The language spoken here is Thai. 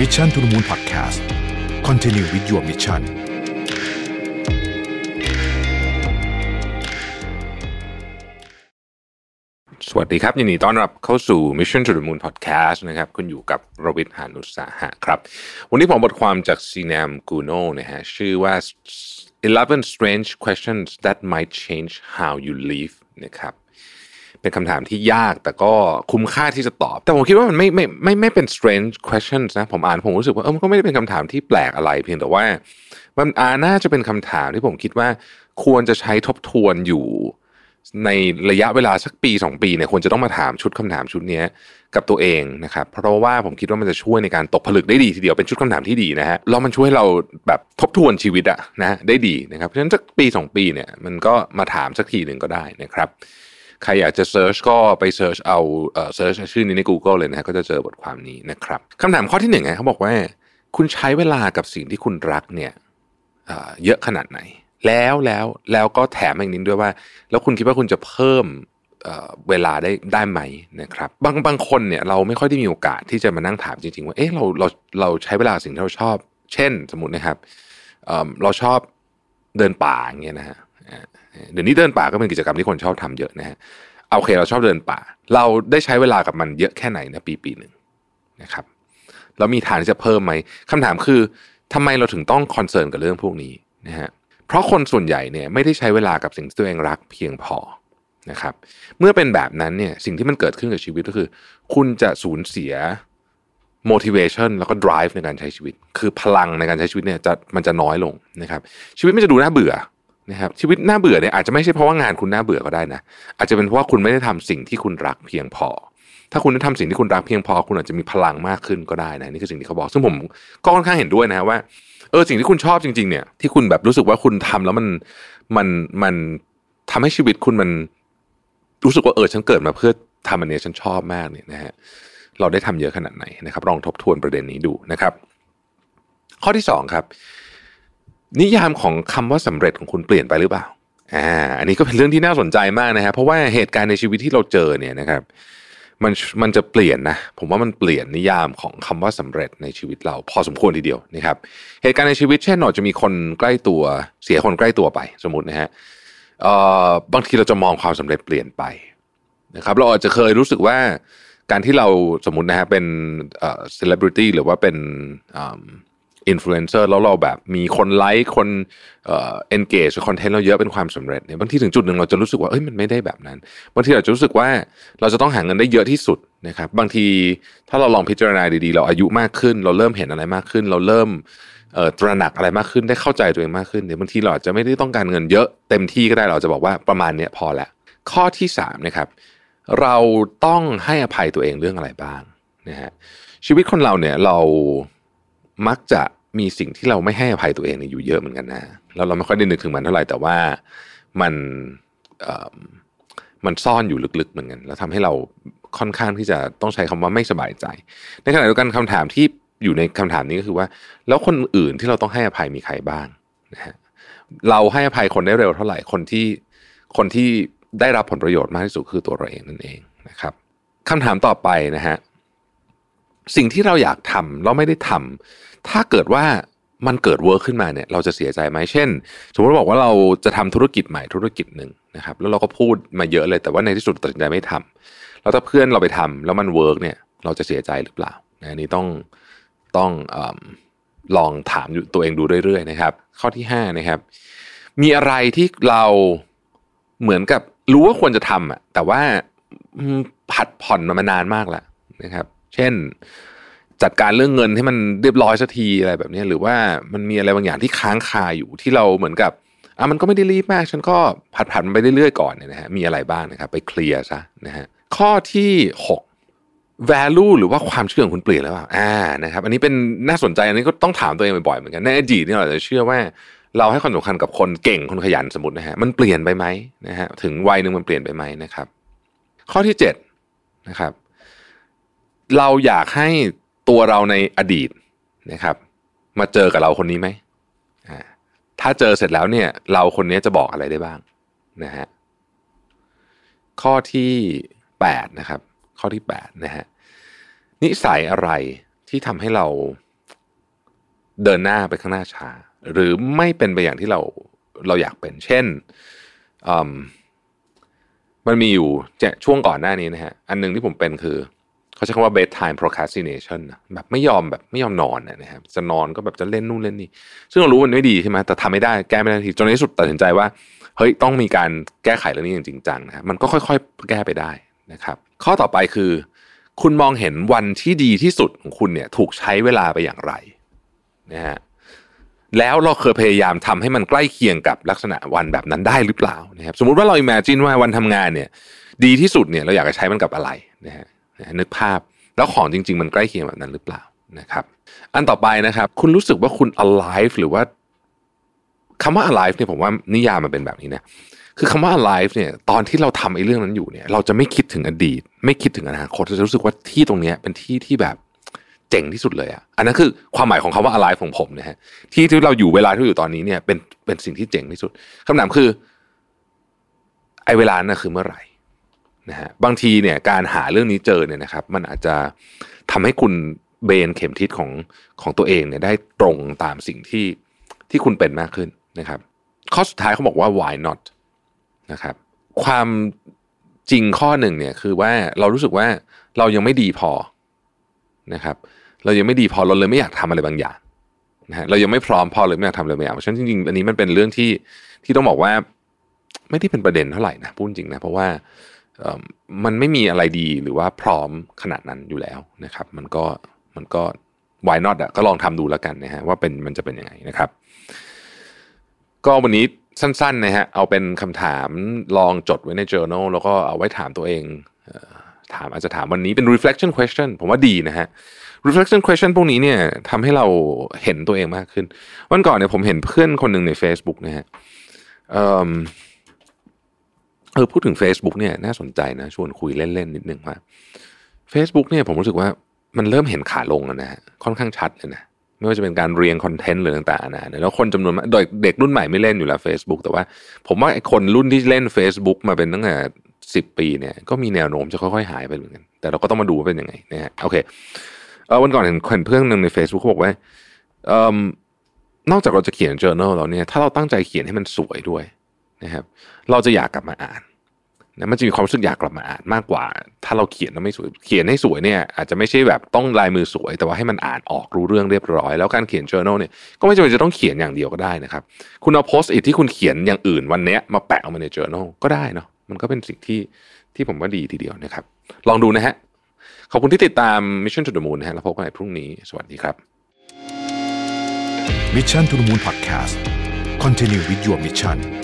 Mission to the Moon Podcast continue with your mission สวัสดีครับ ยินดีต้อนรับเข้าสู่ Mission to the Moon Podcast นะครับ คุณอยู่กับรวิศ หาญอุตสาหะครับ วันนี้ผมบทความจากซีแนมกูโน่นะฮะชื่อว่า 11 strange questions that might change how you live นะครับ เป็นคำถามที่ยากแต่ก็คุ้มค่าที่จะตอบ แต่ผมคิดว่ามันไม่ไม่ไม่ไม่เป็น strange questions นะผมอ่านผมรู้สึกว่าเออมันก็ไม่ได้เป็นคำถามที่แปลกอะไร เพียงแต่ว่า มันอาน่าจะเป็นคำถามที่ผมคิดว่าควรจะใช้ทบทวนอยู่ในระยะเวลาสักปี 2 ปีเนี่ยควรจะต้องมาถามชุดคำถามชุดนี้กับตัวเองนะครับเพราะว่าผมคิดว่ามันจะช่วยในการตกผลึกได้ดีทีเดียวเป็นชุดคำถามที่ดีนะฮะแล้วมันช่วยให้เราแบบทบทวนชีวิตอะนะได้ดีนะครับเพราะฉะนั้นสักปี 2 ปีเนี่ยมันก็มาถามสักทีหนึ่งก็ได้นะครับ ใครอยากจะ search ก็ไป search เอา search ชื่อนี้ใน Google เลยนะฮะก็จะเจอบทความนี้นะครับคำถามข้อที่หนึ่งนะเขาบอกว่า คุณใช้เวลากับสิ่งที่คุณรักเนี่ยเยอะขนาดไหน แล้วแล้วแล้วก็แถมอีกนิดด้วยว่า แล้วคุณคิดว่าคุณจะเพิ่มเวลาได้ได้ไหมนะครับ บางบางคนเนี่ยเราไม่ค่อยได้มีโอกาสที่จะมานั่งถามจริง ๆ ว่าเอ๊ะเราเราเราใช้เวลาสิ่งที่เราชอบ เช่น สมมตินะครับเราชอบเดินป่าอย่างเงี้ยนะฮะ เดี๋ยวนี้เดินป่าก็เป็นกิจกรรมที่คนชอบทำเยอะนะฮะเอาโอเคเราชอบเดินป่า เราได้ใช้เวลากับมันเยอะแค่ไหนนะปีปีหนึ่งนะครับแล้วมีทางที่จะเพิ่มไหมคำถามคือทำไมเราถึงต้องคอนเซิร์นกับเรื่องพวกนี้นะฮะเพราะคนส่วนใหญ่เนี่ยไม่ได้ใช้เวลากับสิ่งที่ตัวเองรักเพียงพอนะครับเมื่อเป็นแบบนั้นเนี่ยสิ่งที่มันเกิดขึ้นกับชีวิตก็คือ คุณจะสูญเสีย motivation แล้วก็ drive ในการใช้ชีวิต คือพลังในการใช้ชีวิตเนี่ยจะมันจะน้อยลงนะครับชีวิตมันจะดูน่าเบื่อ นะครับชีวิตน่าเบื่อเนี่ยอาจจะไม่ใช่เพราะว่างานคุณน่าเบื่อก็ได้นะอาจจะเป็นเพราะว่าคุณไม่ได้ทำสิ่งที่คุณรักเพียงพอ ถ้าคุณได้ทำสิ่งที่คุณรักเพียงพอ คุณอาจจะมีพลังมากขึ้นก็ได้นะนี่คือสิ่งที่เขาบอก ซึ่งผมก็ค่อนข้างเห็นด้วยนะว่าเออสิ่งที่คุณชอบจริง ๆ เนี่ยที่คุณแบบรู้สึกว่าคุณทำแล้วมันมันมันทำให้ชีวิตคุณมันรู้สึกว่าเออฉันเกิดมาเพื่อทำอันเนี้ยฉันชอบมากเนี่ยนะฮะเราได้ทำเยอะขนาดไหนนะครับลองทบทวนประเด็นนี้ดูนะครับ ข้อที่สองครับ นิยามของคำว่าสำเร็จของคุณเปลี่ยนไปหรือเปล่าอ่าอันนี้ก็เป็นเรื่องที่น่าสนใจมากนะครับเพราะว่าเหตุการณ์ในชีวิตที่เราเจอเนี่ยนะครับมันมันจะเปลี่ยนนะผมว่ามันเปลี่ยนนิยามของคำว่าสำเร็จในชีวิตเราพอสมควรทีเดียวนะครับเหตุการณ์ในชีวิตเช่นเราจะมีคนใกล้ตัวเสียคนใกล้ตัวไปสมมตินะฮะเอ่อบางทีเราจะมองความสำเร็จเปลี่ยนไปนะครับเราอาจจะเคยรู้สึกว่าการที่เราสมมตินะฮะเป็นเอ่อ celebrity หรือว่าเป็น อินฟลูเอนเซอร์แล้วเราแบบมีคนไลค์คนเอ่อ engage content เราเยอะเป็นความสำเร็จเนี่ยบางทีถึงจุดหนึ่งเราจะรู้สึกว่าเอ้ยมันไม่ได้แบบนั้นบางทีเราจะรู้สึกว่าเราจะต้องหาเงินได้เยอะที่สุดนะครับบางทีถ้าเราลองพิจารณาดีๆ เราอายุมากขึ้น เราเริ่มเห็นอะไรมากขึ้น เราเริ่มตระหนักอะไรมากขึ้นได้เข้าใจตัวเองมากขึ้นเดี๋ยวบางทีเราอาจจะไม่ได้ต้องการเงินเยอะเต็มที่ก็ได้เราจะบอกว่าประมาณเนี้ยพอแล้วข้อที่สามนะครับเราต้องให้อภัยตัวเองเรื่องอะไรบ้างนะฮะชีวิตคนเราเนี่ยเรา มักจะมีสิ่งที่เราไม่ให้อภัยตัวเองอยู่เยอะเหมือนกันนะแล้วเราไม่ค่อยได้นึกถึงมันเท่าไหร่แต่ว่ามันมันซ่อนอยู่ลึกๆเหมือนกันแล้วทำให้เราค่อนข้างที่จะต้องใช้คำว่าไม่สบายใจ ในขณะเดียวกันคำถามที่อยู่ในคำถามนี้ก็คือว่า แล้วคนอื่นที่เราต้องให้อภัยมีใครบ้างนะฮะเราให้อภัยคนได้เร็วเท่าไหร่คนที่คนที่ได้รับผลประโยชน์มากที่สุดคือตัวเราเองนั่นเองนะครับคำถามต่อไปนะฮะ สิ่งที่เราอยากทำเราไม่ได้ทำถ้าเกิดว่ามันเกิด work ขึ้นมาเนี่ยเราจะเสียใจไหมเช่น สมมติบอกว่าเราจะทำธุรกิจใหม่ธุรกิจหนึ่งนะครับแล้วเราก็พูดมาเยอะเลยแต่ว่าในที่สุดตัดสินใจไม่ทำแล้วถ้าเพื่อนเราไปทำแล้วมัน work เนี่ยเราจะเสียใจหรือเปล่านะอันนี้ต้องต้องอลองถามตัวเองดูเรื่อยๆนะครับ ข้อที่ห้านะครับมีอะไรที่เราเหมือนกับรู้ว่าควรจะทำอะแต่ว่าผัดผ่อนมามานานมากแล้วนะครับ เช่น จัดการเรื่องเงินให้มันเรียบร้อยสักทีอะไรแบบนี้หรือว่ามันมีอะไรบางอย่างที่ค้างคาอยู่ที่เราเหมือนกับอะมันก็ไม่ได้รีบมากฉันก็ผัดผัดมันไปเรื่อยๆก่อนเนี่ยนะฮะมีอะไรบ้างนะครับ ไปเคลียร์ซะนะฮะข้อที่หก value หรือว่าความเชื่อของคุณเปลี่ยนแล้วเปล่าอ่านะครับ อันนี้เป็นน่าสนใจอันนี้ก็ต้องถามตัวเองบ่อยๆเหมือนกันในอดีตเนี่ยเราจะเชื่อว่าเราให้ความสำคัญกับคนเก่งคนขยันสมมตินะฮะมันเปลี่ยนไปไหมนะฮะถึงวัยหนึ่งมันเปลี่ยนไปไหมนะครับ ข้อที่เจ็ดนะครับ เราอยากให้ตัวเราในอดีตนะครับ มาเจอกับเราคนนี้ไหมถ้าเจอเสร็จแล้วเนี่ย เราคนนี้จะบอกอะไรได้บ้างนะฮะข้อที่แปดนะครับ ข้อที่แปดนะฮะนิสัยอะไรที่ทำให้เราเดินหน้าไปข้างหน้าช้าหรือไม่เป็นไปอย่างที่เราเราอยากเป็น เช่นมันมีอยู่ช่วงก่อนหน้านี้นะฮะอันหนึ่งที่ผมเป็นคือ เขาใช้คำว่า bedtime procrastination แบบไม่ยอมแบบไม่ยอมนอนนะครับจะนอนก็แบบจะเล่นนู่นเล่นนี่ซึ่งเรารู้มันไม่ดีใช่ไหมแต่ทำไม่ได้แก้ไม่ได้ทีจนในที่สุดตัดสินใจว่าเฮ้ยต้องมีการแก้ไขเรื่องนี้อย่างจริงจังนะครับมันก็ค่อย ๆ แก้ไปได้นะครับ ข้อต่อไปคือ คุณมองเห็นวันที่ดีที่สุดของคุณเนี่ยถูกใช้เวลาไปอย่างไรนะฮะแล้วเราเคยพยายามทำให้มันใกล้เคียงกับลักษณะวันแบบนั้นได้หรือเปล่านะครับ สมมุติว่าเรา imagine ว่าวันทำงานเนี่ย ดีที่สุดเนี่ยเราอยากจะใช้มันกับอะไรนะฮะ นึกภาพ แล้วของจริง ๆ มันใกล้เคียงแบบนั้นหรือเปล่านะครับอันต่อไปนะครับ คุณรู้สึกว่าคุณ alive หรือว่าคำว่า alive เนี่ยผมว่านิยามมันเป็นแบบนี้นะคือคำว่า alive เนี่ยตอนที่เราทำไอ้เรื่องนั้นอยู่เนี่ย เราจะไม่คิดถึงอดีต ไม่คิดถึงอนาคตจะรู้สึกว่าที่ตรงนี้เป็นที่ที่แบบเจ๋งที่สุดเลยอะอันนั้นคือความหมายของคำว่า alive ของผมนะฮะที่ที่เราอยู่เวลาที่อยู่ตอนนี้เนี่ยเป็นเป็นสิ่งที่เจ๋งที่สุดคำถามคือไอ้เวลานั้นคือเมื่อไหร่ นะฮะบางทีเนี่ยการหาเรื่องนี้เจอเนี่ยนะครับ มันอาจจะทำให้คุณเบนเข็มทิศของของตัวเองเนี่ยได้ตรงตามสิ่งที่ที่คุณเป็นมากขึ้นนะครับ ข้อสุดท้ายเขาบอกว่า why not นะครับ ความจริงข้อหนึ่งเนี่ยคือว่าเรารู้สึกว่าเรายังไม่ดีพอนะครับ เรายังไม่ดีพอเราเลยไม่อยากทำอะไรบางอย่างนะฮะเรายังไม่พร้อมพอเลยไม่อยากทำอะไรบางอย่างเพราะฉะนั้นจริงๆอันนี้มันเป็นเรื่องที่ที่ต้องบอกว่า ไม่ได้เป็นประเด็นเท่าไหร่นะพูดจริงนะเพราะว่า มันไม่มีอะไรดีหรือว่าพร้อมขนาดนั้นอยู่แล้วนะครับ มันก็มันก็ why not อะก็ลองทำดูแล้วกันนะฮะว่าเป็นมันจะเป็นยังไงนะครับ ก็วันนี้สั้นๆนะฮะเอาเป็นคำถามลองจดไว้ใน journal แล้วก็เอาไว้ถามตัวเองถามอาจจะถามวันนี้เป็น reflection question ผมว่าดีนะฮะ reflection question พวกนี้เนี่ยทำให้เราเห็นตัวเองมากขึ้น วันก่อนเนี่ยผมเห็นเพื่อนคนหนึ่งใน Facebook นะฮะ เออพูดถึง Facebook เนี่ยน่าสนใจนะชวนคุยเล่นๆนิดนึงว่า Facebook เนี่ยผมรู้สึกว่ามันเริ่มเห็นขาลงนะฮะค่อนข้างชัดเลยนะไม่ว่าจะเป็นการเรียงคอนเทนต์หรือต่างๆนะแล้วคนจำนวนมากโดยเด็กรุ่นใหม่ไม่เล่นอยู่แล้ว Facebook แต่ว่า ผมว่าคนรุ่นที่เล่น Facebook มาเป็นตั้งแต่สิบปีเนี่ยก็มีแนวโน้มจะค่อยๆหายไปเหมือนกัน แต่เราก็ต้องมาดูว่าเป็นยังไงนะฮะโอเคเออวันก่อนเห็นคนเพื่อนหนึ่งใน Facebook เขาบอกว่าเอ่อนอกจากเราจะเขียน journal แล้วเนี่ยถ้าเราตั้งใจเขียนให้มันสวยด้วย นะครับเราจะอยากกลับมาอ่านนะมันจะมีความรู้สึกอยากกลับมาอ่านมากกว่า ถ้าเราเขียนแล้วไม่สวยเขียนให้สวยเนี่ยอาจจะไม่ใช่แบบต้องลายมือสวย แต่ว่าให้มันอ่านออกรู้เรื่องเรียบร้อย แล้วการเขียน journal เนี่ยก็ไม่จำเป็นจะต้องเขียนอย่างเดียวก็ได้นะครับ คุณเอาโพสต์อิทที่คุณเขียนอย่างอื่นวันนี้มาแปะออกมาใน journal ก็ได้เนาะมันก็เป็นสิ่งที่ที่ผมว่าดีทีเดียวนะครับ ลองดูนะฮะขอบคุณที่ติดตาม Mission to the Moon นะฮะแล้วพบกันใหม่พรุ่งนี้สวัสดีครับ Mission to the Moon Podcast Continue with your mission